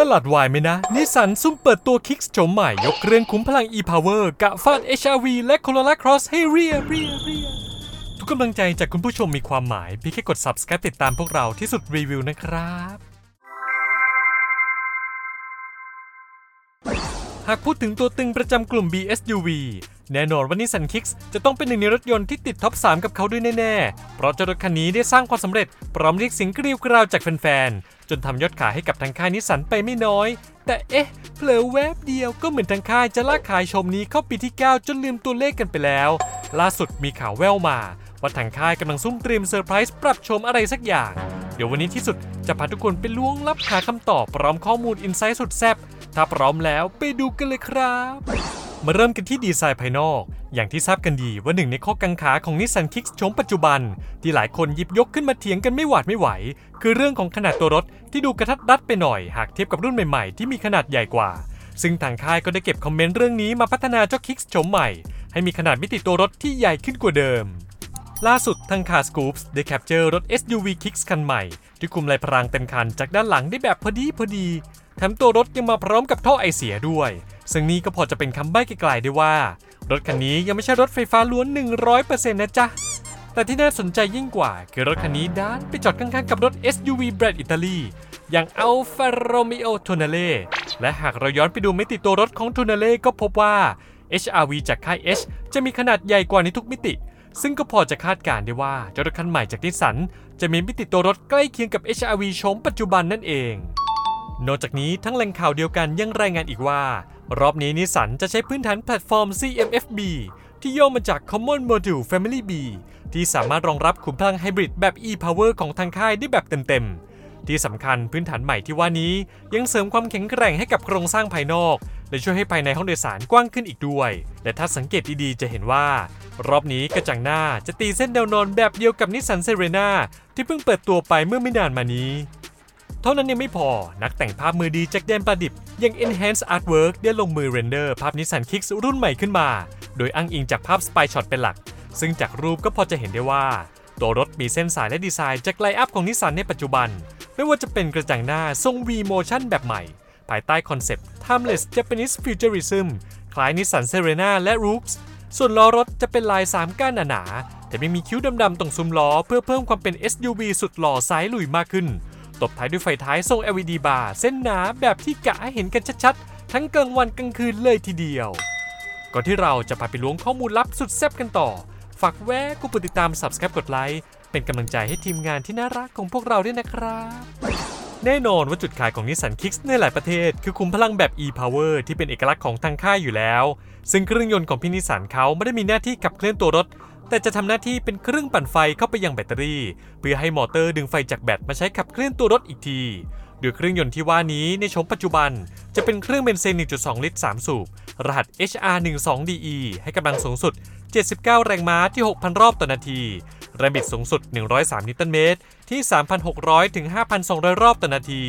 ตลาดวายไหมนะ นิสสันซุ่มเปิดตัว Kicks โฉมใหม่ ยกเครื่องคุ้มพลัง e-power กะฟาด HR-V และ Corolla Cross ให้เรียเรียเรียทุกกำลังใจจากคุณผู้ชมมีความหมาย เพียงแค่กด subscribe ติดตามพวกเราที่สุดรีวิวนะครับ หากพูดถึงตัวตึงประจำกลุ่ม B-SUV แน่นอนว่านิสสัน Kicks จะต้องเป็นหนึ่งในรถยนต์ที่ติด top 3 กับเขาด้วยแน่ๆ เพราะเจ้ารถคันนี้ได้สร้างความสำเร็จพร้อมเรียกเสียงกรีวกราวจากแฟนๆ จนทำยอดขายให้กับทางค่ายนิสสันไปไม่น้อย แต่เอ๊ะเผลอแวบเดียวก็เหมือนทางค่ายจะลากขายโฉมนี้เข้าปีที่ 9 จนลืมตัวเลขกันไปแล้ว ล่าสุดมีข่าวแว่วมาว่าทางค่ายกำลังซุ่มเตรียมเซอร์ไพรส์ปรับโฉมอะไรสักอย่าง เดี๋ยววันนี้ที่สุดจะพาทุกคนไปล้วงลับหาคำตอบพร้อมข้อมูล insight สุดแซ่บถ้าพร้อมแล้วไปดูกันเลยครับ มาเริ่มกันที่ดีไซน์ภายนอก อย่างที่ทราบกันดีว่าหนึ่งในข้อกังขาของนิสสัน Kicks โฉมปัจจุบัน ที่หลายคนหยิบยกขึ้นมาเถียงกันไม่หวาดไม่ไหว คือเรื่องของขนาดตัวรถที่ดูกระทัดรัดไปหน่อย หากเทียบกับรุ่นใหม่ๆ ที่มีขนาดใหญ่กว่า ซึ่งทางค่ายก็ได้เก็บคอมเมนต์เรื่องนี้มาพัฒนาเจ้า Kicks โฉมใหม่ ให้มีขนาดมิติตัวรถที่ใหญ่ขึ้นกว่าเดิม ล่าสุดทาง Carscoops ได้ capture รถ SUV Kicks คันใหม่ ที่คลุมลายพรางเต็มคันจากด้านหลังได้แบบพอดีพอดีแถมตัวรถยังมาพร้อมกับท่อไอเสียด้วย ซึ่งนี่ก็พอจะเป็นคำใบ้ไกลๆได้ว่า รถคันนี้ยังไม่ใช่รถไฟฟ้าล้วน 100%นะจ๊ะ แต่ที่น่าสนใจยิ่งกว่า คือรถคันนี้ด้านไปจอดข้างๆกับรถ SUV แบรนด์อิตาลีอย่าง Alfa Romeo Tonale และหากเราย้อนไปดูมิติตัวรถของ Tonale ก็พบว่า HRV จากค่าย H จะมีขนาดใหญ่กว่าในทุกมิติ ซึ่งก็พอจะคาดการณ์ได้ว่าเจ้ารถคันใหม่จากนิสสันจะมีมิติตัวรถใกล้เคียงกับ HRV โฉมปัจจุบันนั่นเอง นอกจากนี้ทั้งแหล่งข่าวเดียวกันยังรายงานอีกว่า รอบนี้นิสสันจะใช้พื้นฐานแพลตฟอร์ม CMF-B ที่ย่อมาจาก Common Module Family B ที่สามารถรองรับขุมพลังไฮบริดแบบ e-POWER ของทางค่ายได้แบบเต็มๆ ที่สำคัญพื้นฐานใหม่ที่ว่านี้ยังเสริมความแข็งแกร่งให้กับโครงสร้างภายนอก และช่วยให้ภายในห้องโดยสารกว้างขึ้นอีกด้วย และถ้าสังเกตดีๆ จะเห็นว่า รอบนี้กระจังหน้าจะตีเส้นแนวนอนแบบเดียวกับนิสสันเซเรนาที่เพิ่งเปิดตัวไปเมื่อไม่นานมานี้ เท่านั้นยังไม่พอนักแต่งภาพมือดีจากแดนประดิษฐ์อย่าง Enhance Artwork ได้ลงมือ render ภาพนิสสัน Kicks รุ่นใหม่ขึ้นมา โดยอ้างอิงจากภาพ Spy Shot เป็นหลัก ซึ่งจากรูปก็พอจะเห็นได้ว่า ตัวรถมีเส้นสายและดีไซน์จาก line-up ของนิสสันในปัจจุบัน ไม่ว่าจะเป็นกระจังหน้าทรง V Motion แบบใหม่ ภายใต้คอนเซปต์ Timeless Japanese Futurism คล้ายนิสสันเซเรนาและ Roox ส่วนล้อรถจะเป็นลาย3ก้านหนาๆแต่ไม่มีคิ้วดำๆตรงซุ้มล้อเพื่อเพิ่มความเป็น SUV สุดหล่อสายลุยมากขึ้น ตบท้ายด้วยไฟท้ายทรง LED bar เส้นหนาแบบที่กะให้เห็นกันชัดๆ ทั้งกลางวันกลางคืนเลยทีเดียว ก่อนที่เราจะพาไปล้วงข้อมูลลับสุดแซ่บกันต่อ ฝากแวะกดติดตาม Subscribe กดไลค์เป็นกำลังใจให้ทีมงานที่น่ารักของพวกเราด้วยนะครับแน่นอนว่าจุดขายของ Nissan Kicks ในหลายประเทศ คือขุมพลังแบบ e-power ที่เป็นเอกลักษณ์ของทางค่ายอยู่แล้ว ซึ่งเครื่องยนต์ของพี่นิสสันเขาไม่ได้มีหน้าที่ขับเคลื่อนตัวรถ แต่จะทำหน้าที่เป็นเครื่องปั่นไฟเข้าไปยังแบตเตอรี่ เพื่อให้มอเตอร์ดึงไฟจากแบตมาใช้ขับเคลื่อนตัวรถอีกทีโดยเครื่องยนต์ที่ว่านี้ในโฉมปัจจุบัน จะเป็นเครื่องเบนซิน 1.2 ลิตร 3 สูบ รหัส HR12DE ให้กำลังสูงสุด 79 แรงม้าที่ 6,000 รอบต่อนาที แรงบิดสูงสุด 103 นิวตันเมตร ที่ 3,600 ถึง 5,200 รอบต่อนาที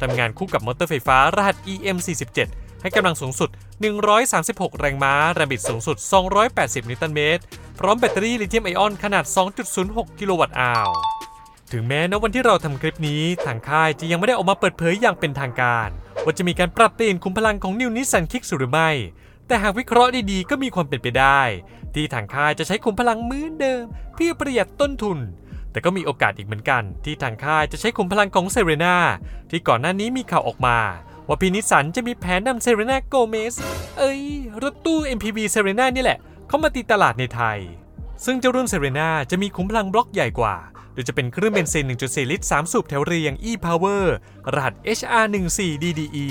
ทำงานคู่กับมอเตอร์ไฟฟ้ารหัส EM47 ให้กำลังสูงสุด 136 แรงม้า แรงบิดสูงสุด 280 นิวตันเมตร พร้อมแบตเตอรี่ลิเธียมไอออนขนาด 2.06 กิโลวัตต์อาวร์ถึงแม้ณวันที่เราทำคลิปนี้ ทางค่ายจะยังไม่ได้ออกมาเปิดเผยอย่างเป็นทางการ ว่าจะมีการปรับเปลี่ยนขุมพลังของ New Nissan Kicks หรือไม่ แต่หากวิเคราะห์ดีๆก็มีความเป็นไปได้ ที่ทางค่ายจะใช้ขุมพลังเหมือนเดิม เพื่อประหยัดต้นทุนแต่ก็มีโอกาสอีกเหมือนกัน ที่ทางค่ายจะใช้ขุมพลังของเซเรนาที่ก่อนหน้านี้มีข่าวออกมา ว่าพี่นิสสันจะมีแผนนำ Selena Gomezเอ้ย รถตู้ MPV Serena นี่แหละ เข้ามาตีตลาดในไทย ซึ่งเจ้ารุ่นเซเรนาจะมีขุมพลังบล็อกใหญ่กว่า โดยจะเป็นเครื่องเบนซิน 1.4 ลิตร 3 สูบแถวเรียง e-power รหัส HR14DDE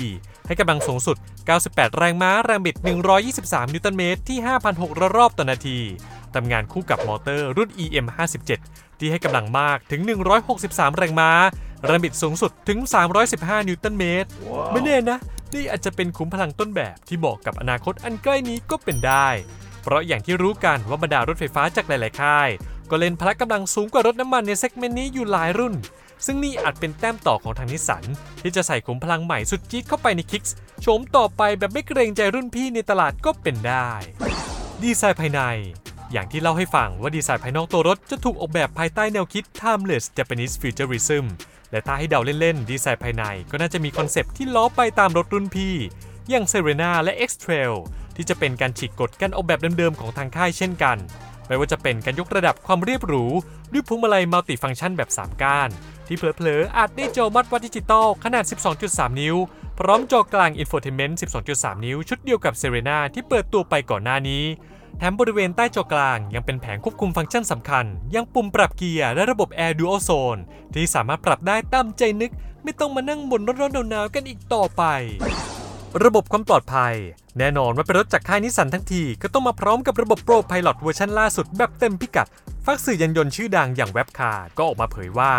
ให้กำลังสูงสุด 98 แรงม้า แรงบิด 123 นิวตันเมตรที่ 5,600 รอบต่อนาทีทำงานคู่กับมอเตอร์รุ่น EM57 ที่ให้กำลังมากถึง 163 แรงม้า แรงบิดสูงสุดถึง 315 นิวตันเมตร ไม่แน่นะ นี่อาจจะเป็นขุมพลังต้นแบบที่เหมาะกับอนาคตอันใกล้นี้ก็เป็นได้ เพราะอย่างที่รู้กันว่าบรรดารถไฟฟ้าจากหลาย ๆ ค่าย ก็เล่นพละกำลังสูงกว่ารถน้ำมันใน segment นี้อยู่หลายรุ่น ซึ่งนี่อาจเป็นแต้มต่อของทางนิสสันที่จะใส่ขุมพลังใหม่สุดจี๊ดเข้าไปใน Kicks โฉมต่อไปแบบไม่เกรงใจรุ่นพี่ในตลาดก็เป็นได้ ดีไซน์ภายในอย่างที่เล่าให้ฟังว่าดีไซน์ภายนอกตัวรถจะถูกออกแบบภายใต้แนวคิด Timeless Japanese Futurism และถ้าให้เดาเล่นๆ ดีไซน์ภายในก็น่าจะมีคอนเซปต์ที่ล้อไปตามรถรุ่นพี่ อย่าง Serena และ X-Trail ที่จะเป็นการฉีกกฎการออกแบบเดิมๆ ของทางค่ายเช่นกัน ไม่ว่าจะเป็นการยกระดับความเรียบหรู ด้วยพวงมาลัย multi-function แบบ 3 ก้าน ที่เผลอๆ อาจได้จอมาตรวัดดิจิตอลขนาด 12.3 นิ้ว พร้อมจอกลาง infotainment 12.3 นิ้ว ชุดเดียวกับ Serena ที่เปิดตัวไปก่อนหน้านี้ แถมบริเวณใต้จอกลางยังเป็นแผงควบคุมฟังก์ชันสำคัญ อย่างปุ่มปรับเกียร์และระบบ แอร์ Dual Zone ที่สามารถปรับได้ตามใจนึก ไม่ต้องมานั่งบ่นร้อนๆหนาวๆกันอีกต่อไป ระบบความปลอดภัย แน่นอนว่าเป็นรถจากค่ายนิสสันทั้งที ก็ต้องมาพร้อมกับระบบ Pro Pilot เวอร์ชันล่าสุดแบบเต็มพิกัดฟากสื่อยานยนต์ชื่อดังอย่าง WapCar ก็ออกมาเผยว่า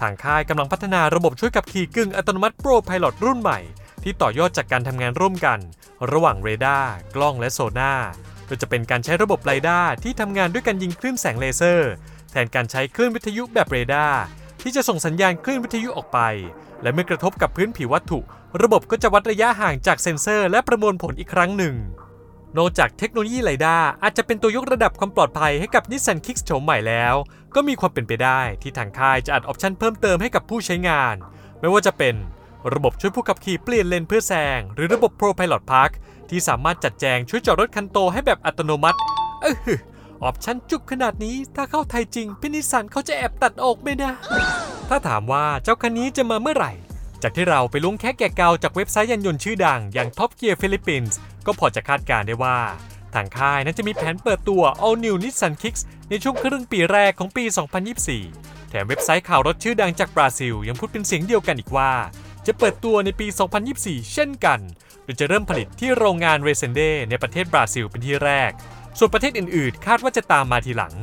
ทางค่ายกำลังพัฒนาระบบช่วยขับขี่กึ่งอัตโนมัติ Pro Pilot รุ่นใหม่ ที่ต่อยอดจากการทำงานร่วมกัน ระหว่างเรดาร์กล้องและโซนาร์ โดยจะเป็นการใช้ระบบ LiDAR ที่ทำงานด้วยการยิงคลื่นแสงเลเซอร์ แทนการใช้คลื่นวิทยุแบบเรดาร์ที่จะส่งสัญญาณคลื่นวิทยุออกไป และเมื่อกระทบกับพื้นผิววัตถุ ระบบก็จะวัดระยะห่างจากเซ็นเซอร์ และประมวลผลอีกครั้งหนึ่ง นอกจากเทคโนโลยี LiDAR อาจจะเป็นตัวยกระดับความปลอดภัยให้กับ Nissan Kicks โฉมใหม่แล้ว ก็มีความเป็นไปได้ที่ทางค่ายจะอัด option เพิ่มเติมให้กับผู้ใช้งาน ไม่ว่าจะเป็น ระบบช่วยผู้ขับขี่เปลี่ยนเลนเพื่อแซงหรือระบบ Pro Pilot Park ที่สามารถจัดแจงช่วยจอดรถคันโตให้แบบอัตโนมัติ เออ option จุกขนาดนี้ถ้าเข้าไทยจริงพี่นิสสันเขาจะแอบตัดออกไหมนะ ถ้าถามว่าเจ้าคันนี้จะมาเมื่อไหร่ จากที่เราไปล้วงแคะแกะเกาจากเว็บไซต์ยานยนต์ชื่อดังอย่าง Top Gear Philippines ก็พอจะคาดการณ์ได้ว่า ทางค่ายนั้นจะมีแผนเปิดตัว All New Nissan Kicks ในช่วงครึ่งปีแรกของปี 2024 แถมเว็บไซต์ข่าวรถชื่อดังจากบราซิล ยังพูดเป็นเสียงเดียวกันอีกว่า จะเปิดตัวในปี 2024 เช่นกัน โดยจะเริ่มผลิตที่โรงงาน Resende ในประเทศบราซิลเป็นที่แรก ส่วนประเทศอื่นๆ คาดว่าจะตามมาทีหลัง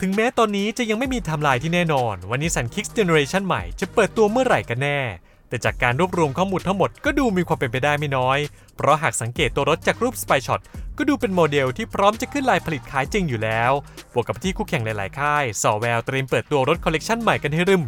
ถึงแม้ตอนนี้จะยังไม่มีไทม์ไลน์ที่แน่นอนว่า Nissan Kicks Generation ใหม่จะเปิดตัวเมื่อไหร่กันแน่ แต่จากการรวบรวมข้อมูลทั้งหมดก็ดูมีความเป็นไปได้ไม่น้อย เพราะหากสังเกตตัวรถจากรูป Spy Shot ก็ดูเป็นโมเดลที่พร้อมจะขึ้นไลน์ผลิตขายจริงอยู่แล้ว บวกกับที่คู่แข่งหลายๆ ค่ายส่อแววเตรียมเปิดตัวรถคอลเลกชันใหม่กันให้รึ่ม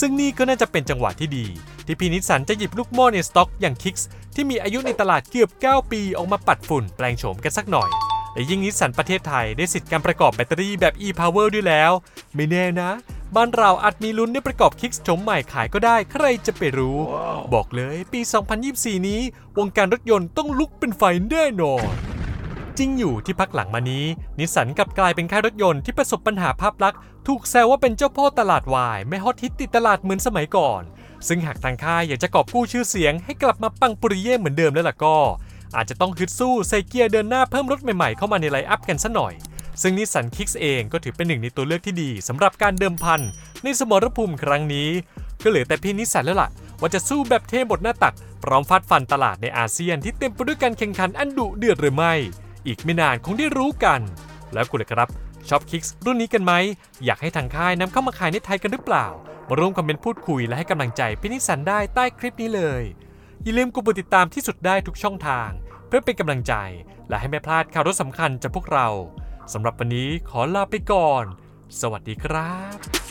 ซึ่งนี่ก็น่าจะเป็นจังหวะที่ดี ที่พี่นิสสันจะหยิบลูกหม้อในสต็อกอย่าง Kicks ที่มีอายุในตลาดเกือบ 9 ปีออกมาปัดฝุ่นแปลงโฉมกันสักหน่อย และยิ่งนิสสันประเทศไทยได้สิทธิ์การประกอบแบตเตอรี่แบบ e-power ด้วยแล้ว ไม่แน่นะ บ้านเราอาจมีลุ้นได้ประกอบ Kicks โฉมใหม่ขายก็ได้ใครจะไปรู้บอกเลยปี 2024 นี้วงการรถยนต์ต้องลุกเป็นไฟแน่นอนจริงอยู่ที่พักหลังมานี้ นิสสันกลับกลายเป็นค่ายรถยนต์ที่ประสบปัญหาภาพลักษณ์ ถูกแซวว่าเป็นเจ้าพ่อตลาดวาย ไม่ฮอตฮิตติดตลาดเหมือนสมัยก่อน ซึ่งหากทางค่ายอยากจะกอบกู้ชื่อเสียงให้กลับมาปังปุริเย่เหมือนเดิมแล้วล่ะก็ อาจจะต้องฮึดสู้ใส่เกียร์เดินหน้าเพิ่มรถใหม่ๆเข้ามาใน line-up กันซะหน่อย ซึ่ง Nissan Kicks เองก็ถือเป็นหนึ่งในตัวเลือกที่ดีสำหรับการเดิมพันในสมรภูมิครั้งนี้ ก็เหลือแต่พี่นิสสันแล้วล่ะ ว่าจะสู้แบบเทหมดหน้าตัก พร้อมฟาดฟันตลาดในอาเซียนที่เต็มไปด้วยการแข่งขันอันดุเดือดหรือไม่ อีกไม่นานคงได้รู้กัน แล้วคุณล่ะครับชอบคิกส์รุ่นนี้กันไหมอยากให้ทางค่ายนำเข้ามาขายในไทยกันหรือเปล่า มาร่วมคอมเมนต์พูดคุยและให้กำลังใจพี่นิสันได้ใต้คลิปนี้เลย อย่าลืมกดติดตามที่สุดได้ทุกช่องทาง เพื่อเป็นกำลังใจ และให้ไม่พลาดข่าวรถสำคัญจากพวกเราสำหรับวันนี้ขอลาไปก่อน สวัสดีครับ